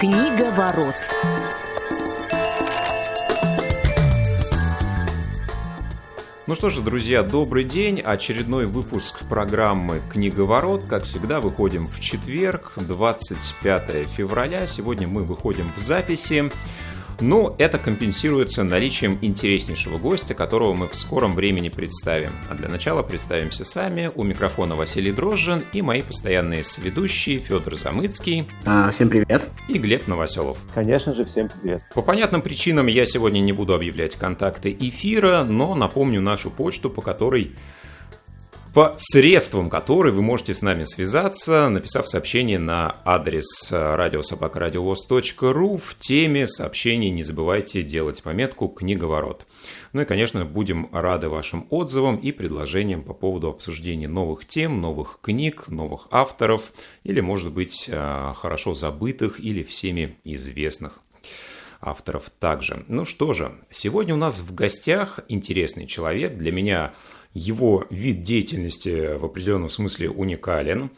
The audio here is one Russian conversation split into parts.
Книга ворот. Ну что же, друзья, добрый день. Очередной выпуск программы «Книговорот». Как всегда, выходим в четверг, 25 февраля. Сегодня мы выходим в записи. Но это компенсируется наличием интереснейшего гостя, которого мы в скором времени представим. А для начала представимся сами. У микрофона Василий Дрожжин и мои постоянные сведущие Федор Замыцкий. А, всем привет. И Глеб Новоселов. Конечно же, всем привет. По понятным причинам я сегодня не буду объявлять контакты эфира, но напомню нашу почту, по которой по средствам которой вы можете с нами связаться, написав сообщение на адрес радиособакарадиовоз.ру в теме сообщений не забывайте делать пометку «Книговорот». Ну и, конечно, будем рады вашим отзывам и предложениям по поводу обсуждения новых тем, новых книг, новых авторов или, может быть, э, хорошо забытых или всеми известных авторов также. Ну что же, сегодня у нас в гостях интересный человек, для меня – его вид деятельности в определенном смысле уникален.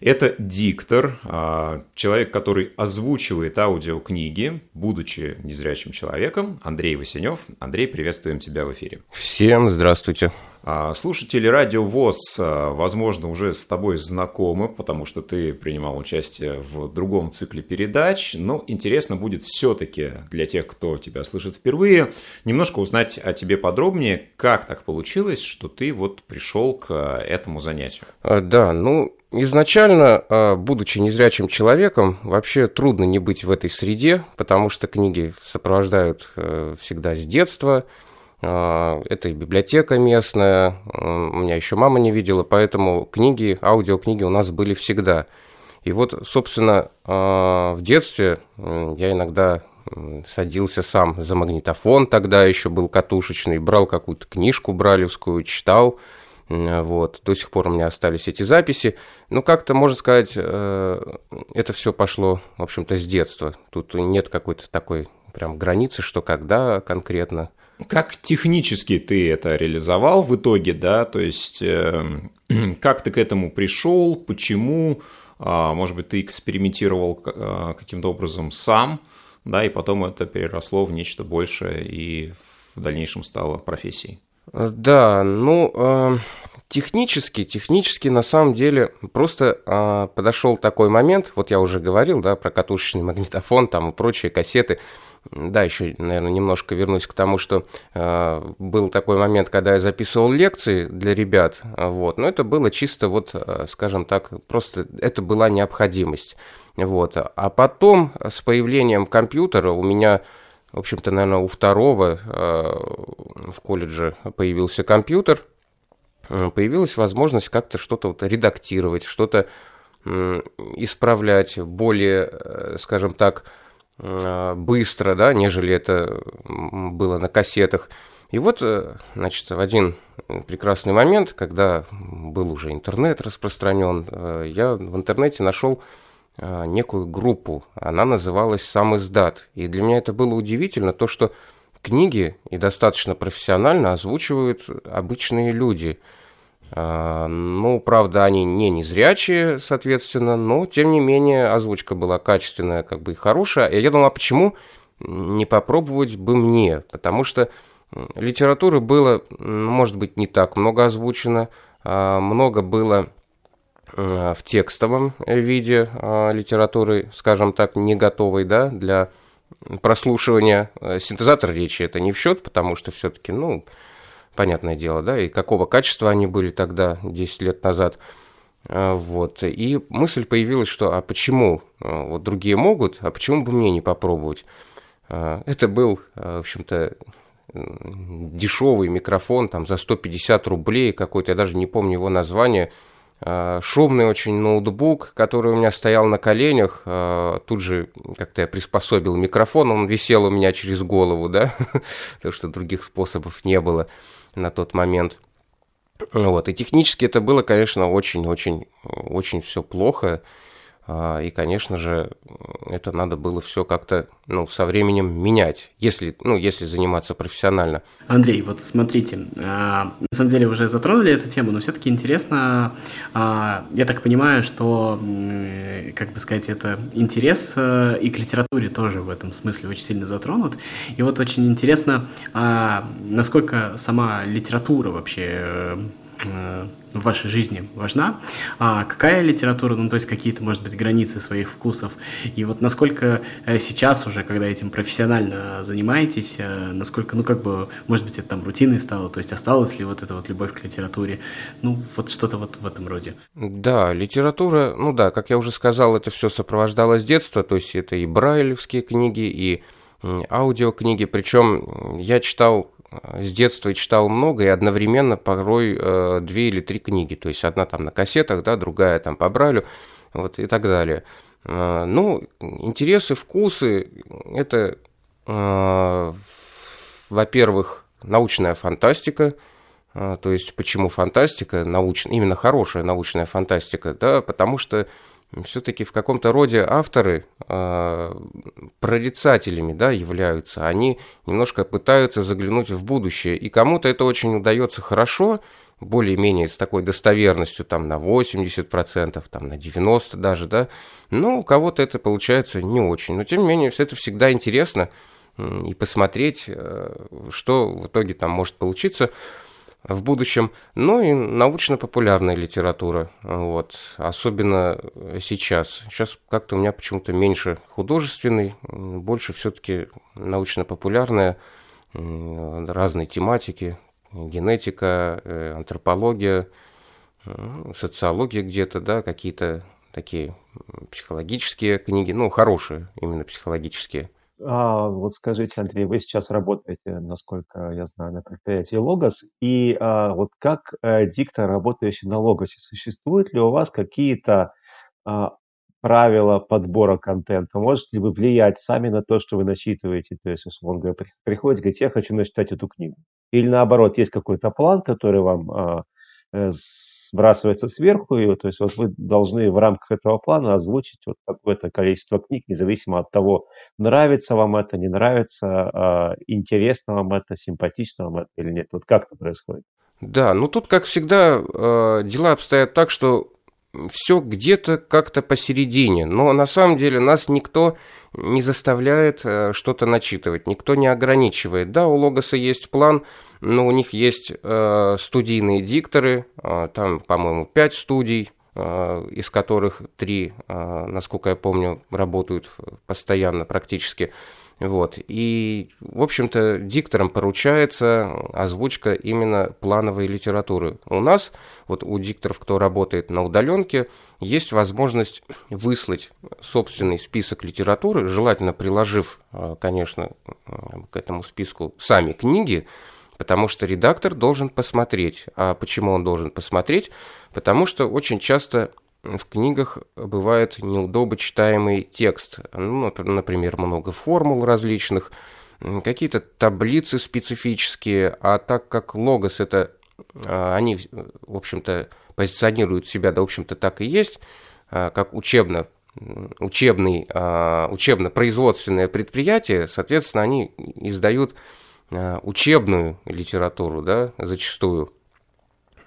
Это диктор, а, человек, который озвучивает аудиокниги, будучи незрячим человеком, Андрей Васенев. Андрей, приветствуем тебя в эфире. Всем здравствуйте. А, слушатели Радио ВОЗ, а, возможно, уже с тобой знакомы, потому что ты принимал участие в другом цикле передач, но интересно будет все-таки для тех, кто тебя слышит впервые, немножко узнать о тебе подробнее, как так получилось, что ты вот пришел к этому занятию. А, да, ну, Изначально, будучи незрячим человеком, вообще трудно не быть в этой среде, потому что книги сопровождают э, всегда с детства, а, это и библиотека местная, у меня еще мама не видела, поэтому книги, аудиокниги у нас были всегда. И вот, собственно, а, в детстве я иногда садился сам за магнитофон, тогда еще был катушечный, брал какую-то книжку бралевскую, читал, вот, до сих пор у меня остались эти записи. Ну, как-то, можно сказать, э, это все пошло, в общем-то, с детства. Тут нет какой-то такой прям границы, что когда конкретно – как технически ты это реализовал в итоге, да, то есть э, как ты к этому пришел, почему, э, может быть, ты экспериментировал э, каким-то образом сам, да, и потом это переросло в нечто большее и в дальнейшем стало профессией. Да, ну, э, технически, технически на самом деле просто э, подошел такой момент, вот я уже говорил, да, про катушечный магнитофон там и прочие кассеты, да, еще, наверное, немножко вернусь к тому, что э, был такой момент, когда я записывал лекции для ребят, вот, но это было чисто вот, э, скажем так, просто это была необходимость, вот. А потом с появлением компьютера у меня, в общем-то, наверное, у второго э, в колледже появился компьютер, появилась возможность как-то что-то вот редактировать, что-то э, исправлять более, э, скажем так, Э, быстро, да, нежели это было на кассетах. И вот, э, значит, в один прекрасный момент, когда был уже интернет распространен, э, я в интернете нашел некую группу. Она называлась «Сам издат». И для меня это было удивительно, то, что книги и достаточно профессионально озвучивают обычные люди – а, ну, правда, они не незрячие, соответственно, но, тем не менее, озвучка была качественная, как бы и хорошая. Я думал, а почему не попробовать бы мне? Потому что литературы было, может быть, не так много озвучено, а много было в текстовом виде а, литературы, скажем так, не готовой, да, для прослушивания. Синтезатор речи это не в счет, потому что все-таки, ну, понятное дело, да, и какого качества они были тогда, 10 лет назад. А, вот. И мысль появилась, что а почему а, вот другие могут, а почему бы мне не попробовать? Это был, в общем-то, дешевый микрофон, там за 150 рублей какой-то, я даже не помню его название, шумный очень ноутбук, который у меня стоял на коленях, тут же как-то я приспособил микрофон, он висел у меня через голову, да, потому что других способов не было на тот момент. Вот. И технически это было, конечно, очень-очень очень все плохо. А, и, конечно же, это надо было все как-то ну, со временем менять, если, ну, если заниматься профессионально. Андрей, вот смотрите, а, на самом деле уже затронули эту тему, но все-таки интересно, а, я так понимаю, что, как бы сказать, это интерес э, и к литературе тоже в этом смысле очень сильно затронут. И вот очень интересно, насколько сама литература вообще э, в вашей жизни важна, а какая литература, ну то есть какие-то, может быть, границы своих вкусов, и вот насколько э, сейчас уже, когда этим профессионально занимаетесь, э, насколько, ну как бы, может быть, это там рутиной стало, то есть осталась ли вот эта вот любовь к литературе, ну вот что-то вот в этом роде. Да, литература, ну да, как я уже сказал, это все сопровождалось с детства, то есть это и брайлевские книги, и аудиокниги, причем я читал с детства читал много и одновременно порой э, две или три книги. То есть одна там на кассетах, да, другая там по Брайлю, вот и так далее. Э, ну, интересы, вкусы – это, э, во-первых, научная фантастика, э, то есть почему фантастика, науч... именно хорошая научная фантастика, да, потому что все-таки в каком-то роде авторы э, прорицателями да, являются. Они немножко пытаются заглянуть в будущее. И кому-то это очень удается хорошо, более-менее с такой достоверностью, там, на 80%, там, на 90% даже, да. Но у кого-то это получается не очень. Но, тем не менее, все это всегда интересно и посмотреть, э, что в итоге там может получиться в будущем. Ну и научно-популярная литература, вот, особенно сейчас. Сейчас как-то у меня почему-то меньше художественный, больше все-таки научно-популярная, разные тематики, генетика, э, антропология, социология где-то, да, какие-то такие психологические книги, ну, хорошие именно психологические. А, вот скажите, Андрей, вы сейчас работаете, насколько я знаю, на предприятии Логос, и а, вот как а, диктор, работающий на Логосе, существуют ли у вас какие-то а, правила подбора контента? Можете ли вы влиять сами на то, что вы начитываете? То есть, условно говоря, приходите, говорите, я хочу начитать эту книгу. Или наоборот, есть какой-то план, который вам а, сбрасывается сверху, и то есть вот вы должны в рамках этого плана озвучить вот какое-то количество книг, независимо от того, нравится вам это, не нравится, а, интересно вам это, симпатично вам это или нет. Вот как это происходит? Да, ну тут, как всегда, э, дела обстоят так, что все где-то как-то посередине. Но на самом деле нас никто не заставляет э, что-то начитывать, никто не ограничивает. Да, у Логоса есть план, но у них есть э, студийные дикторы, э, там, по-моему, пять студий, из которых три, насколько я помню, работают постоянно практически. Вот. И, в общем-то, дикторам поручается озвучка именно плановой литературы. У нас, вот у дикторов, кто работает на удаленке, есть возможность выслать собственный список литературы, желательно приложив, э, конечно, э, к этому списку сами книги, потому что редактор должен посмотреть. А почему он должен посмотреть? Потому что очень часто в книгах бывает неудобочитаемый текст. Ну, например, много формул различных, какие-то таблицы специфические, а так как логос это а, они, в общем-то, позиционируют себя, да, в общем-то, так и есть, а, как учебно, учебный, а, учебно-производственное предприятие, соответственно, они издают учебную литературу, да, зачастую.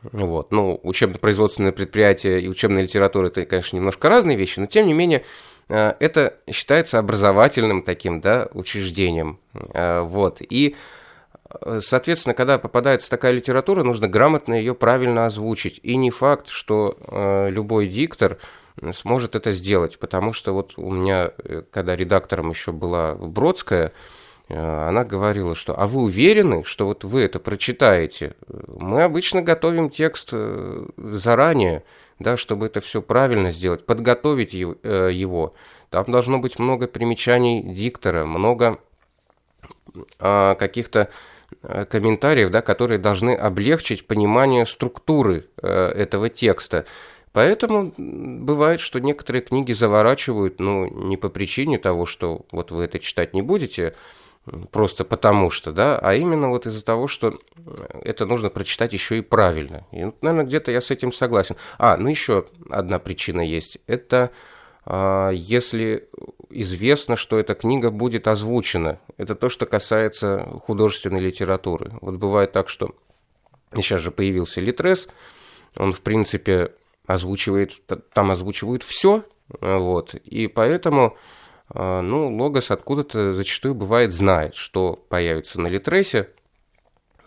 Вот. Ну, учебно-производственное предприятие и учебная литература – это, конечно, немножко разные вещи, но, тем не менее, э, это считается образовательным таким, да, учреждением. Э, вот. И, э, соответственно, когда попадается такая литература, нужно грамотно ее правильно озвучить. И не факт, что любой диктор сможет это сделать, потому что вот у меня, когда редактором еще была Бродская, она говорила, что «А вы уверены, что вот вы это прочитаете?» Мы обычно готовим текст э, заранее, да, чтобы это все правильно сделать, подготовить э, его. Там должно быть много примечаний диктора, много а, каких-то комментариев, да, которые должны облегчить понимание структуры этого текста. Поэтому бывает, что некоторые книги заворачивают, ну, не по причине того, что вот вы это читать не будете, просто потому что, да, а именно вот из-за того, что это нужно прочитать еще и правильно. И, наверное, где-то я с этим согласен. А, ну еще одна причина есть. Это а, если известно, что эта книга будет озвучена. Это то, что касается художественной литературы. Вот бывает так, что сейчас же появился Литрес, он, в принципе, озвучивает, там озвучивают все, вот, и поэтому, ну, Логос откуда-то зачастую бывает знает, что появится на Литресе,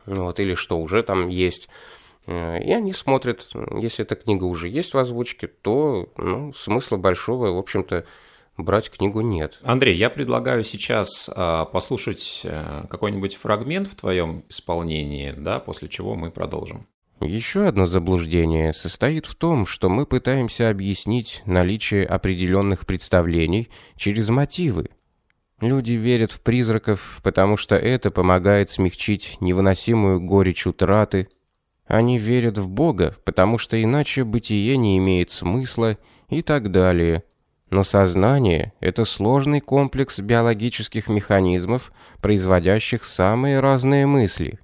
вот, или что уже там есть. Э, и они смотрят, если эта книга уже есть в озвучке, то ну, смысла большого, в общем-то, брать книгу нет. Андрей, я предлагаю сейчас э, послушать э, какой-нибудь фрагмент в твоем исполнении, да, после чего мы продолжим. Еще одно заблуждение состоит в том, что мы пытаемся объяснить наличие определенных представлений через мотивы. Люди верят в призраков, потому что это помогает смягчить невыносимую горечь утраты. Они верят в Бога, потому что иначе бытие не имеет смысла и так далее. Но сознание – это сложный комплекс биологических механизмов, производящих самые разные мысли.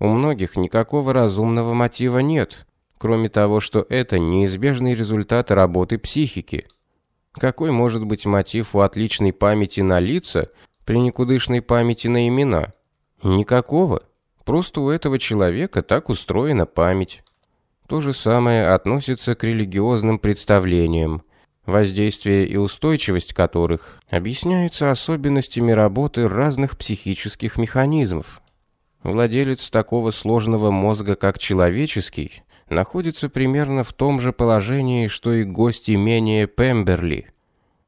У многих никакого разумного мотива нет, кроме того, что это неизбежный результат работы психики – какой может быть мотив у отличной памяти на лица при никудышной памяти на имена? Никакого. Просто у этого человека так устроена память. То же самое относится к религиозным представлениям, воздействие и устойчивость которых объясняются особенностями работы разных психических механизмов. Владелец такого сложного мозга, как человеческий, находится примерно в том же положении, что и гость имения Пемберли.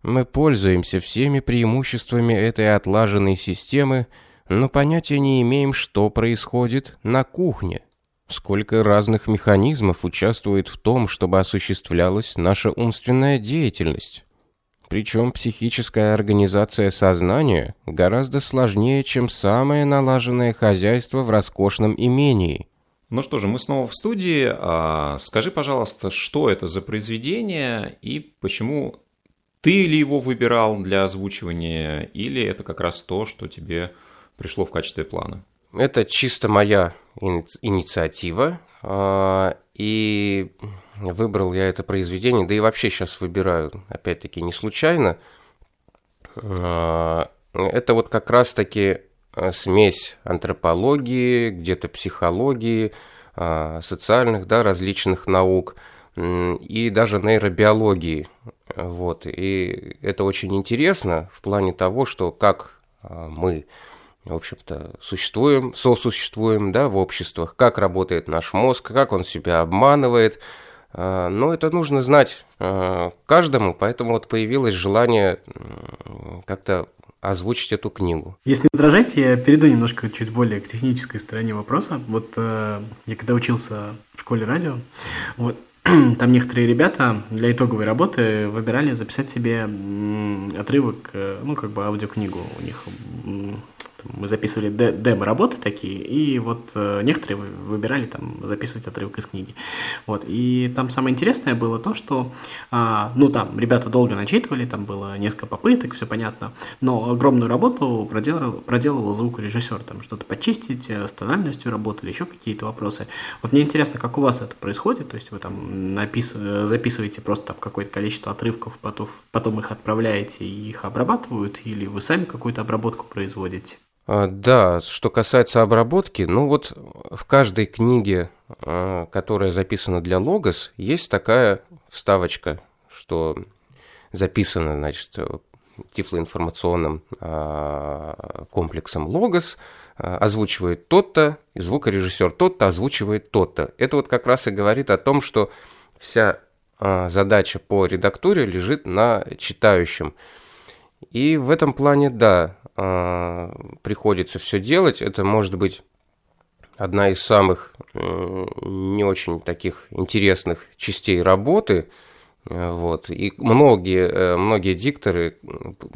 Мы пользуемся всеми преимуществами этой отлаженной системы, но понятия не имеем, что происходит на кухне. Сколько разных механизмов участвует в том, чтобы осуществлялась наша умственная деятельность. Причем психическая организация сознания гораздо сложнее, чем самое налаженное хозяйство в роскошном имении – ну что же, мы снова в студии. А, скажи, пожалуйста, что это за произведение и почему ты ли его выбирал для озвучивания, или это как раз то, что тебе пришло в качестве плана? Это чисто моя инициатива, а, и выбрал я это произведение, да и вообще сейчас выбираю, опять-таки, не случайно. А, это вот как раз-таки Э, смесь антропологии, где-то психологии, а, социальных, да, различных наук и даже нейробиологии. Вот. И это очень интересно в плане того, что как а, мы, в общем-то, существуем, сосуществуем да, в обществах, как работает наш мозг, как он себя обманывает. А, но это нужно знать каждому, поэтому вот появилось желание как-то озвучить эту книгу. Если не возражаете, я перейду немножко чуть более к технической стороне вопроса. Вот э, я когда учился в школе радио, вот там некоторые ребята для итоговой работы выбирали записать себе отрывок, э, ну, как бы аудиокнигу у них мы записывали демо-работы такие, и вот э, некоторые выбирали там записывать отрывок из книги. Вот, и там самое интересное было то, что, а, ну, там ребята долго начитывали, там было несколько попыток, все понятно, но огромную работу проделал, проделывал звукорежиссер, там что-то почистить, э, с тональностью работали, еще какие-то вопросы. Вот мне интересно, как у вас это происходит, то есть вы там напис... Э, записываете просто там какое-то количество отрывков, потом, потом их отправляете и их обрабатывают, или вы сами какую-то обработку производите? А, да, что касается обработки, ну вот в каждой книге, а, которая записана для Логос, есть такая вставочка, что записано, значит, тифлоинформационным а, комплексом Логос, озвучивает тот-то, и звукорежиссер тот-то озвучивает тот-то. Это вот как раз и говорит о том, что вся задача по редактуре лежит на читающем. И в этом плане, да, приходится все делать. Это может быть одна из самых не очень таких интересных частей работы. Вот. И многие, э, многие дикторы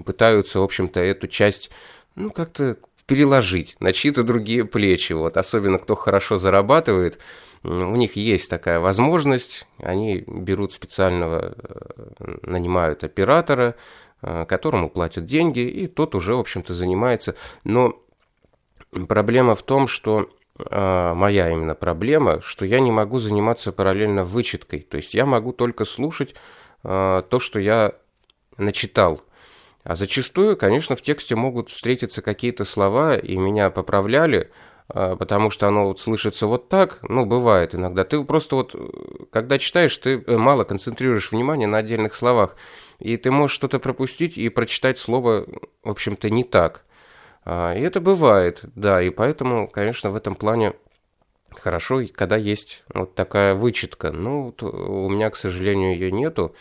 пытаются, в общем-то, эту часть ну, как-то переложить на чьи-то другие плечи. Вот. Особенно кто хорошо зарабатывает, у них есть такая возможность. Они берут специального, э, нанимают оператора, Э, которому платят деньги, и тот уже, в общем-то, занимается. Но проблема в том, что э, моя именно проблема, что я не могу заниматься параллельно вычеткой. То есть я могу только слушать э, то, что я начитал. А зачастую, конечно, в тексте могут встретиться какие-то слова, и меня поправляли, потому что оно вот слышится вот так, ну, бывает иногда. Ты просто вот, когда читаешь, ты э, мало концентрируешь внимание на отдельных словах, и ты можешь что-то пропустить и прочитать слово, в общем-то, не так. А, и это бывает, да, и поэтому, конечно, в этом плане хорошо, когда есть вот такая вычетка. Ну, у меня, к сожалению, ее нету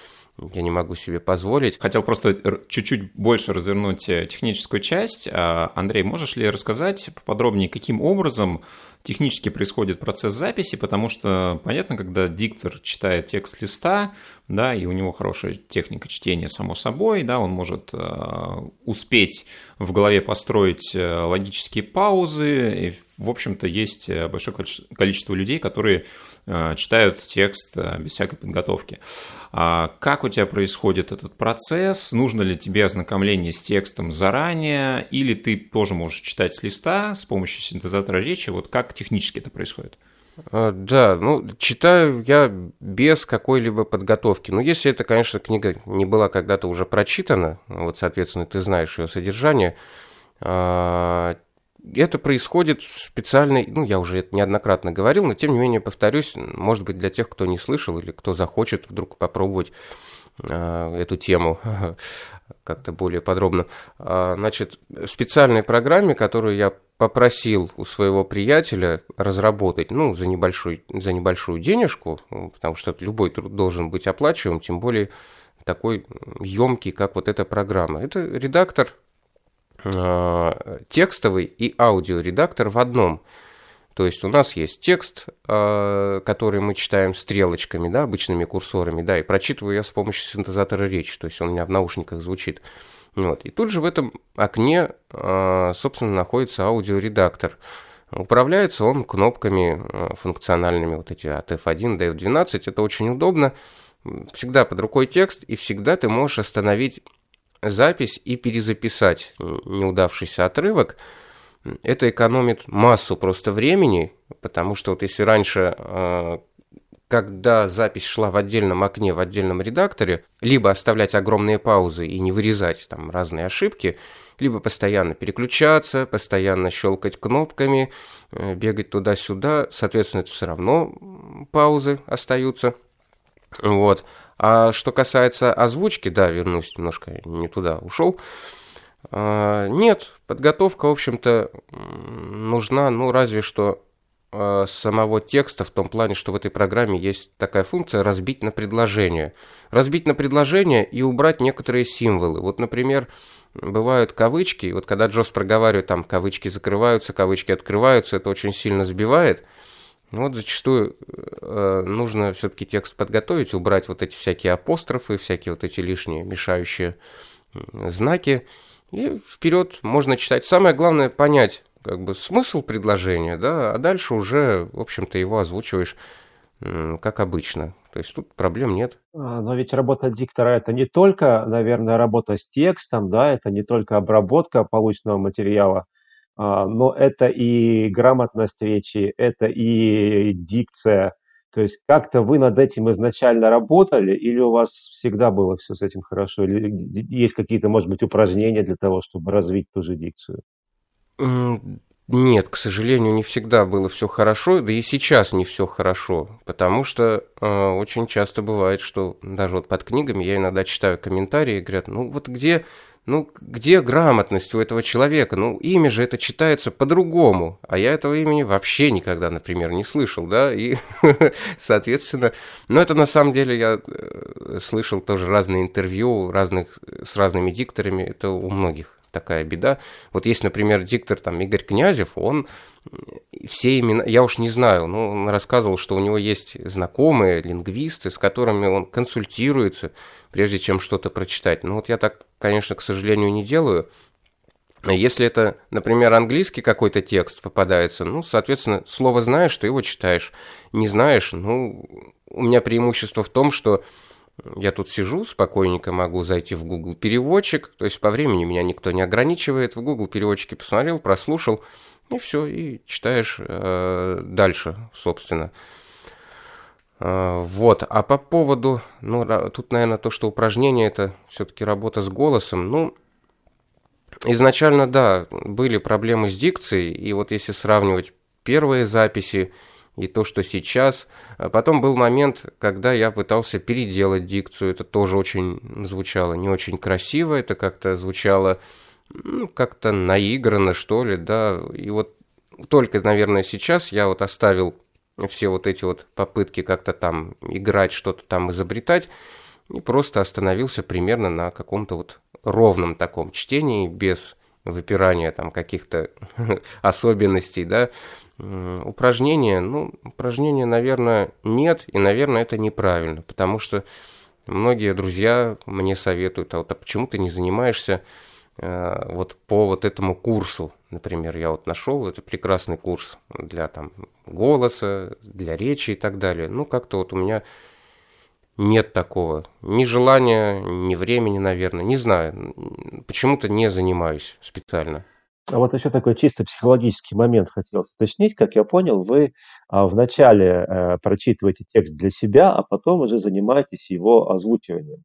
я не могу себе позволить. Хотел просто чуть-чуть больше развернуть э, техническую часть. А, Андрей, можешь ли рассказать поподробнее, каким образом технически происходит процесс записи, потому что, понятно, когда диктор читает текст листа, да, и у него хорошая техника чтения, само собой, да, он может э, успеть в голове построить э, логические паузы, и, в общем-то, есть большое количество людей, которые Э, читают текст э, без всякой подготовки. А как у тебя происходит этот процесс? Нужно ли тебе ознакомление с текстом заранее? Или ты тоже можешь читать с листа с помощью синтезатора речи? Вот как технически это происходит? А, да, ну, читаю я без какой-либо подготовки. Но если эта, конечно, книга не была когда-то уже прочитана, вот, соответственно, ты знаешь ее содержание, а, это происходит в специальной, ну, я уже это неоднократно говорил, но тем не менее, повторюсь, может быть, для тех, кто не слышал или кто захочет вдруг попробовать э, эту тему как-то более подробно. А, значит, в специальной программе, которую я попросил у своего приятеля разработать, ну, за, небольшой, за небольшую денежку, потому что любой труд должен быть оплачиваем, тем более такой емкий, как вот эта программа. Это редактор Э, текстовый и аудиоредактор в одном. То есть у нас есть текст, э, который мы читаем стрелочками, да, обычными курсорами, да, и прочитываю я с помощью синтезатора речи, то есть он у меня в наушниках звучит. Вот. И тут же в этом окне, э, собственно, находится аудиоредактор. Управляется он кнопками функциональными, вот эти от F1 до F12, это очень удобно. Всегда под рукой текст, и всегда ты можешь остановить запись и перезаписать неудавшийся отрывок. Это экономит массу просто времени, потому что вот если раньше, э, когда запись шла в отдельном окне, в отдельном редакторе, либо оставлять огромные паузы и не вырезать там разные ошибки, либо постоянно переключаться, постоянно щелкать кнопками, э, бегать туда-сюда, соответственно, это все равно паузы остаются. Вот. А что касается озвучки, да, вернусь немножко не туда ушел. А, нет, подготовка, в общем-то, нужна, ну, разве что а, самого текста в том плане, что в этой программе есть такая функция разбить на предложение. Разбить на предложение и убрать некоторые символы. Вот, например, бывают кавычки, вот когда Джос проговаривает, там кавычки закрываются, кавычки открываются, это очень сильно сбивает – ну вот зачастую э, нужно все-таки текст подготовить, убрать вот эти всякие апострофы, всякие вот эти лишние мешающие знаки. И вперед можно читать. Самое главное понять как бы смысл предложения, да, а дальше уже, в общем-то, его озвучиваешь как обычно. То есть тут проблем нет. А, но ведь работа диктора это не только, наверное, работа с текстом, да, это не только обработка полученного материала, а, но это и грамотность речи, это и дикция. То есть как-то вы над этим изначально работали, или у вас всегда было все с этим хорошо, или есть какие-то, может быть, упражнения для того, чтобы развить ту же дикцию? Нет, к сожалению, не всегда было все хорошо, да и сейчас не все хорошо, потому что э, очень часто бывает, что даже вот под книгами я иногда читаю комментарии и говорят, ну вот где ну, где грамотность у этого человека? Ну, имя же это читается по-другому, а я этого имени вообще никогда, например, не слышал, да, и, соответственно, но это на самом деле я э, слышал тоже разные интервью разных, с разными дикторами, это у многих такая беда. Вот есть, например, диктор там Игорь Князев, он все имена, я уж не знаю, но он рассказывал, что у него есть знакомые лингвисты, с которыми он консультируется, прежде чем что-то прочитать. Ну вот я так, конечно, к сожалению, не делаю. Если это, например, английский какой-то текст попадается, ну, соответственно, слово знаешь, ты его читаешь. Не знаешь, ну, у меня преимущество в том, что я тут сижу, спокойненько могу зайти в Google переводчик, то есть по времени меня никто не ограничивает. В Google переводчике посмотрел, прослушал, и все, и читаешь э, дальше, собственно. А, вот, а по поводу, ну, тут, наверное, то, что упражнение это все-таки работа с голосом, ну, изначально, да, были проблемы с дикцией, и вот если сравнивать первые записи и то, что сейчас, а потом был момент, когда я пытался переделать дикцию, это тоже очень звучало не очень красиво, это как-то звучало, ну, как-то наигранно, что ли, да, и вот только, наверное, сейчас я вот оставил все вот эти вот попытки как-то там играть, что-то там изобретать, и просто остановился примерно на каком-то вот ровном таком чтении, без выпирания там каких-то особенностей, да, упражнения, ну, упражнения, наверное, нет, и, наверное, это неправильно, потому что многие друзья мне советуют, а вот а почему ты не занимаешься э, вот по вот этому курсу, например, я вот нашел, это прекрасный курс для там голоса, для речи и так далее. Ну, как-то вот у меня нет такого. Ни желания, ни времени, наверное. Не знаю. Почему-то не занимаюсь специально. А вот еще такой чисто психологический момент хотел уточнить. Как я понял, вы а, вначале э, прочитываете текст для себя, а потом уже занимаетесь его озвучиванием.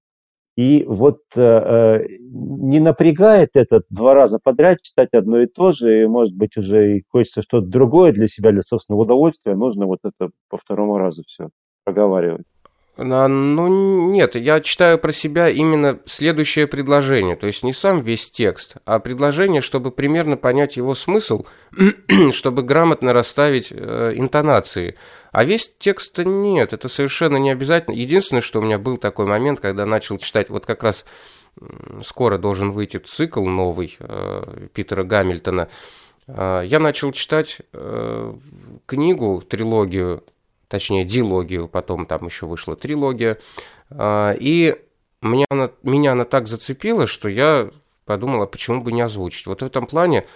И вот э, э, не напрягает это два раза подряд читать одно и то же, и, может быть, уже и хочется что-то другое для себя, для собственного удовольствия, нужно вот это по второму разу все проговаривать. Ну, нет, я читаю про себя именно следующее предложение, то есть не сам весь текст, а предложение, чтобы примерно понять его смысл, чтобы грамотно расставить э, интонации. А весь текст нет, это совершенно не обязательно. Единственное, что у меня был такой момент, когда начал читать, вот как раз скоро должен выйти цикл новый э, Питера Гамильтона, э, я начал читать э, книгу, трилогию точнее дилогию, потом там еще вышла трилогия. А, и меня она, меня она так зацепила, что я подумала, почему бы не озвучить. Вот в этом плане,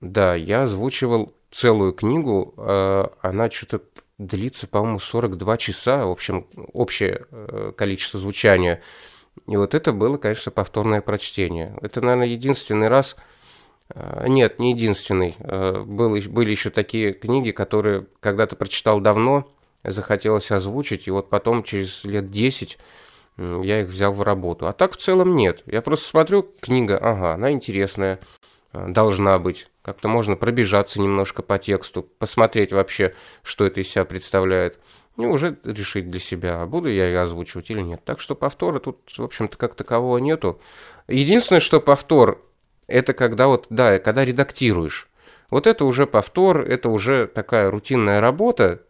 да, я озвучивал целую книгу, а, она что-то длится, по-моему, 42 часа, в общем, общее э, количество звучания. И вот это было, конечно, повторное прочтение. Это, наверное, единственный раз, а, нет, не единственный. Был, были еще такие книги, которые когда-то прочитал давно, захотелось озвучить, и вот потом через лет 10 я их взял в работу. А так в целом нет. Я просто смотрю, книга, ага, она интересная, э, должна быть. Как-то можно пробежаться немножко по тексту, посмотреть вообще, что это из себя представляет. И уже решить для себя, буду я ее озвучивать или нет. Так что повтора тут, в общем-то, как такового нету. Единственное, что повтор, это когда вот, да, когда редактируешь. Вот это уже повтор, это уже такая рутинная работа,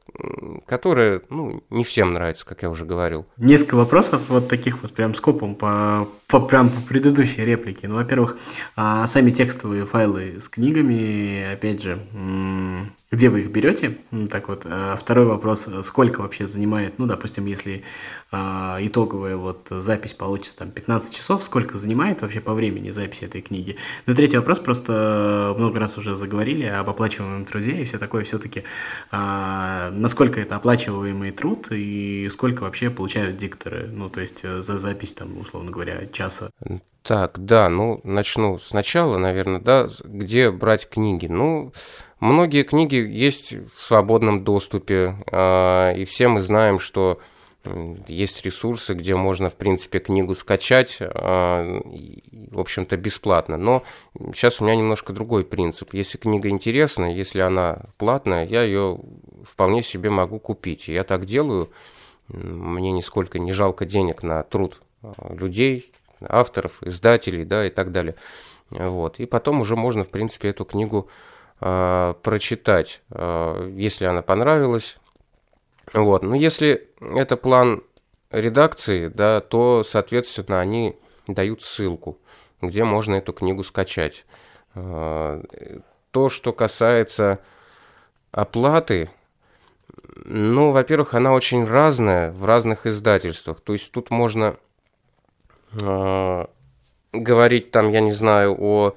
которая, ну, не всем нравится, как я уже говорил. Несколько вопросов вот таких вот прям скопом по, по прям по предыдущей реплике. Ну, во-первых, а, сами текстовые файлы с книгами, опять же, где вы их берете? Так вот, а второй вопрос, сколько вообще занимает, ну, допустим, если а, итоговая вот запись получится там 15 часов, сколько занимает вообще по времени записи этой книги? Ну, третий вопрос, просто много раз уже заговорили об оплачиваемом труде и все такое, все-таки а, насколько это оплачиваемый труд и сколько вообще получают дикторы, ну, то есть за запись там, условно говоря, часа? Так, да, ну, начну сначала, наверное, да, где брать книги? Ну, многие книги есть в свободном доступе, и все мы знаем, что есть ресурсы, где можно, в принципе, книгу скачать, а, в общем-то, бесплатно. Но сейчас у меня немножко другой принцип. Если книга интересная, если она платная, я ее вполне себе могу купить. я так делаю. Мне нисколько не жалко денег на труд а, людей, авторов, издателей, да, и так далее. Вот. И потом уже можно, в принципе, эту книгу прочитать. Э, если она понравилась, вот. Но если это план редакции, да, то, соответственно, они дают ссылку, где можно эту книгу скачать. А, то, что касается оплаты, ну, во-первых, она очень разная в разных издательствах. То есть тут можно э, говорить, там, я не знаю, о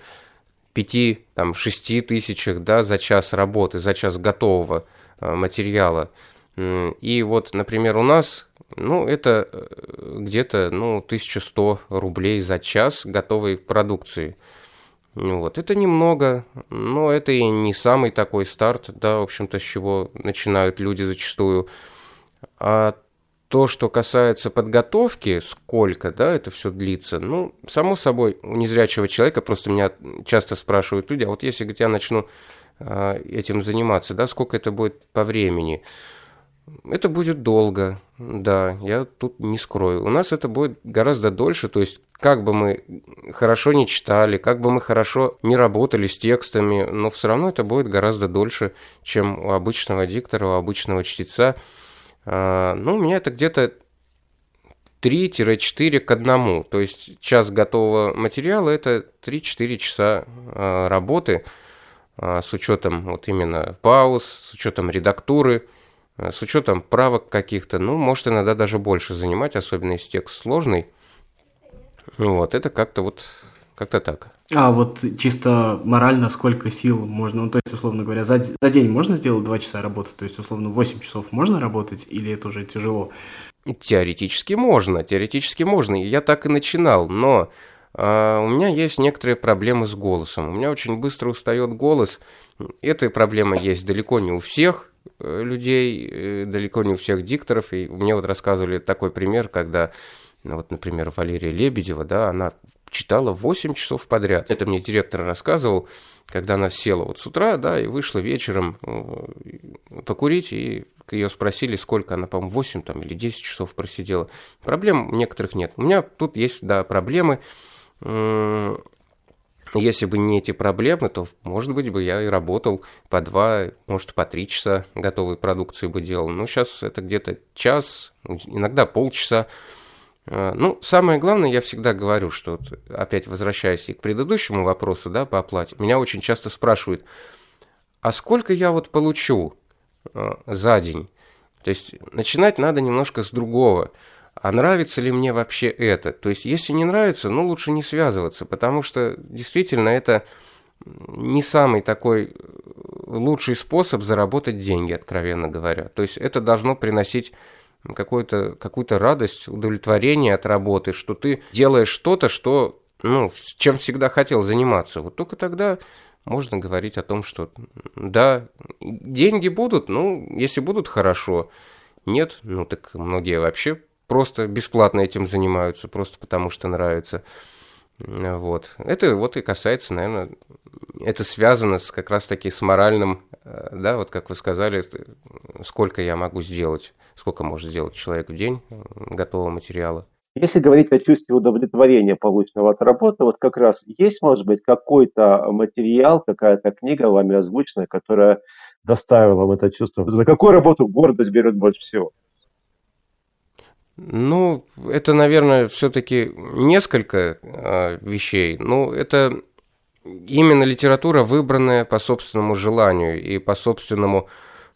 пяти, там, шести тысячах, да, за час работы, за час готового э, материала. И вот, например, у нас, ну, это э, где-то, ну, 1100 рублей за час готовой продукции. Вот, это немного, но это и не самый такой старт, да, в общем-то, с чего начинают люди зачастую. А то, что касается подготовки, сколько, да, это все длится, ну, само собой, у незрячего человека, просто меня часто спрашивают люди, а вот если, говорит, я начну а, этим заниматься, да, сколько это будет по времени? Это будет долго, да, я тут не скрою. У нас это будет гораздо дольше, то есть как бы мы хорошо не читали, как бы мы хорошо не работали с текстами, но все равно это будет гораздо дольше, чем у обычного диктора, у обычного чтеца. А, ну, у меня это где-то 3-4 к одному. То есть час готового материала – это 3-4 часа а, работы а, с учетом вот именно пауз, с учетом редактуры, с учетом правок каких-то. Ну, может иногда даже больше занимать, особенно если текст сложный. Вот, это как-то вот как-то так. А вот чисто морально сколько сил можно, ну то есть, условно говоря, за, за день можно сделать 2 часа работы? То есть, условно, 8 часов можно работать или это уже тяжело? Теоретически можно, теоретически можно. Я так и начинал, но э, у меня есть некоторые проблемы с голосом. У меня очень быстро устает голос. Эта проблема есть далеко не у всех э, людей, э, далеко не у всех дикторов. И мне вот рассказывали такой пример, когда ну, вот, например, Валерия Лебедева, да, она читала 8 часов подряд. Это мне директор рассказывал, когда она села вот с утра, да, и вышла вечером э, покурить, и ее спросили, сколько она, по-моему, 8 там, или 10 часов просидела. Проблем некоторых нет. У меня тут есть, да, проблемы. Если бы не эти проблемы, то, может быть, бы я и работал по два, может, по три часа готовой продукции бы делал. Но сейчас это где-то час, иногда полчаса. А, ну, самое главное, я всегда говорю, что вот, опять возвращаясь и к предыдущему вопросу, да, по оплате, меня очень часто спрашивают, а сколько я вот получу э, за день? То есть начинать надо немножко с другого. А нравится ли мне вообще это? То есть если не нравится, ну лучше не связываться, потому что действительно это не самый такой лучший способ заработать деньги, откровенно говоря. То есть это должно приносить какую-то какую радость, удовлетворение от работы, что ты делаешь что-то, что, ну, чем всегда хотел заниматься. Вот только тогда можно говорить о том, что да, деньги будут, ну, если будут, хорошо. Нет, ну так многие вообще просто бесплатно этим занимаются, просто потому что нравится. Вот. Это вот и касается, наверное, это связано с, как раз-таки с моральным, э, да, вот как вы сказали, сколько я могу сделать сколько может сделать человек в день готового материала. Если говорить о чувстве удовлетворения, полученного от работы, вот как раз есть, может быть, какой-то материал, какая-то книга вами озвученная, которая доставила вам это чувство? За какую работу гордость берет больше всего? Ну, это, наверное, все-таки несколько э, вещей. Ну, это именно литература, выбранная по собственному желанию и по собственному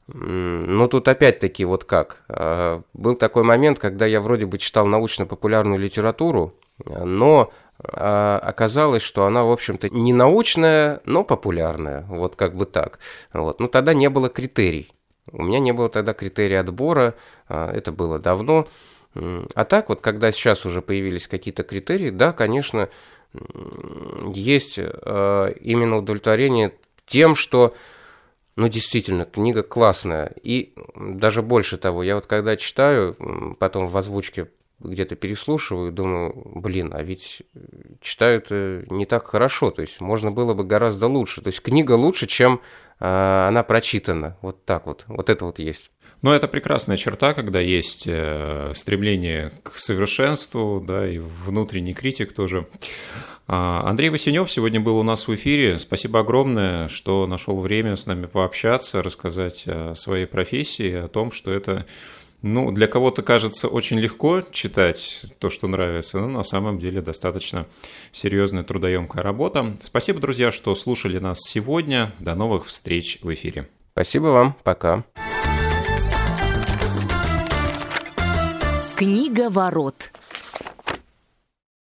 ну, тут опять-таки вот как. А, был такой момент, когда я вроде бы читал научно-популярную литературу, но а, оказалось, что она, в общем-то, не научная, но популярная. Вот как бы так. Вот. Ну, тогда не было критерий. У меня не было тогда критерия отбора, это было давно. А так вот, когда сейчас уже появились какие-то критерии, да, конечно, есть именно удовлетворение тем, что ну, действительно, книга классная. И даже больше того, я вот когда читаю, потом в озвучке где-то переслушиваю, думаю, блин, а ведь читают не так хорошо, то есть можно было бы гораздо лучше. То есть книга лучше, чем э, она прочитана. Вот так вот. Вот это вот есть. Но это прекрасная черта, когда есть э, стремление к совершенству, да, и внутренний критик тоже. А, Андрей Васенев сегодня был у нас в эфире. Спасибо огромное, что нашел время с нами пообщаться, рассказать о своей профессии, о том, что это ну, для кого-то кажется очень легко читать то, что нравится, но на самом деле достаточно серьезная трудоемкая работа. Спасибо, друзья, что слушали нас сегодня. До новых встреч в эфире. Спасибо вам. Пока. Книга ворот.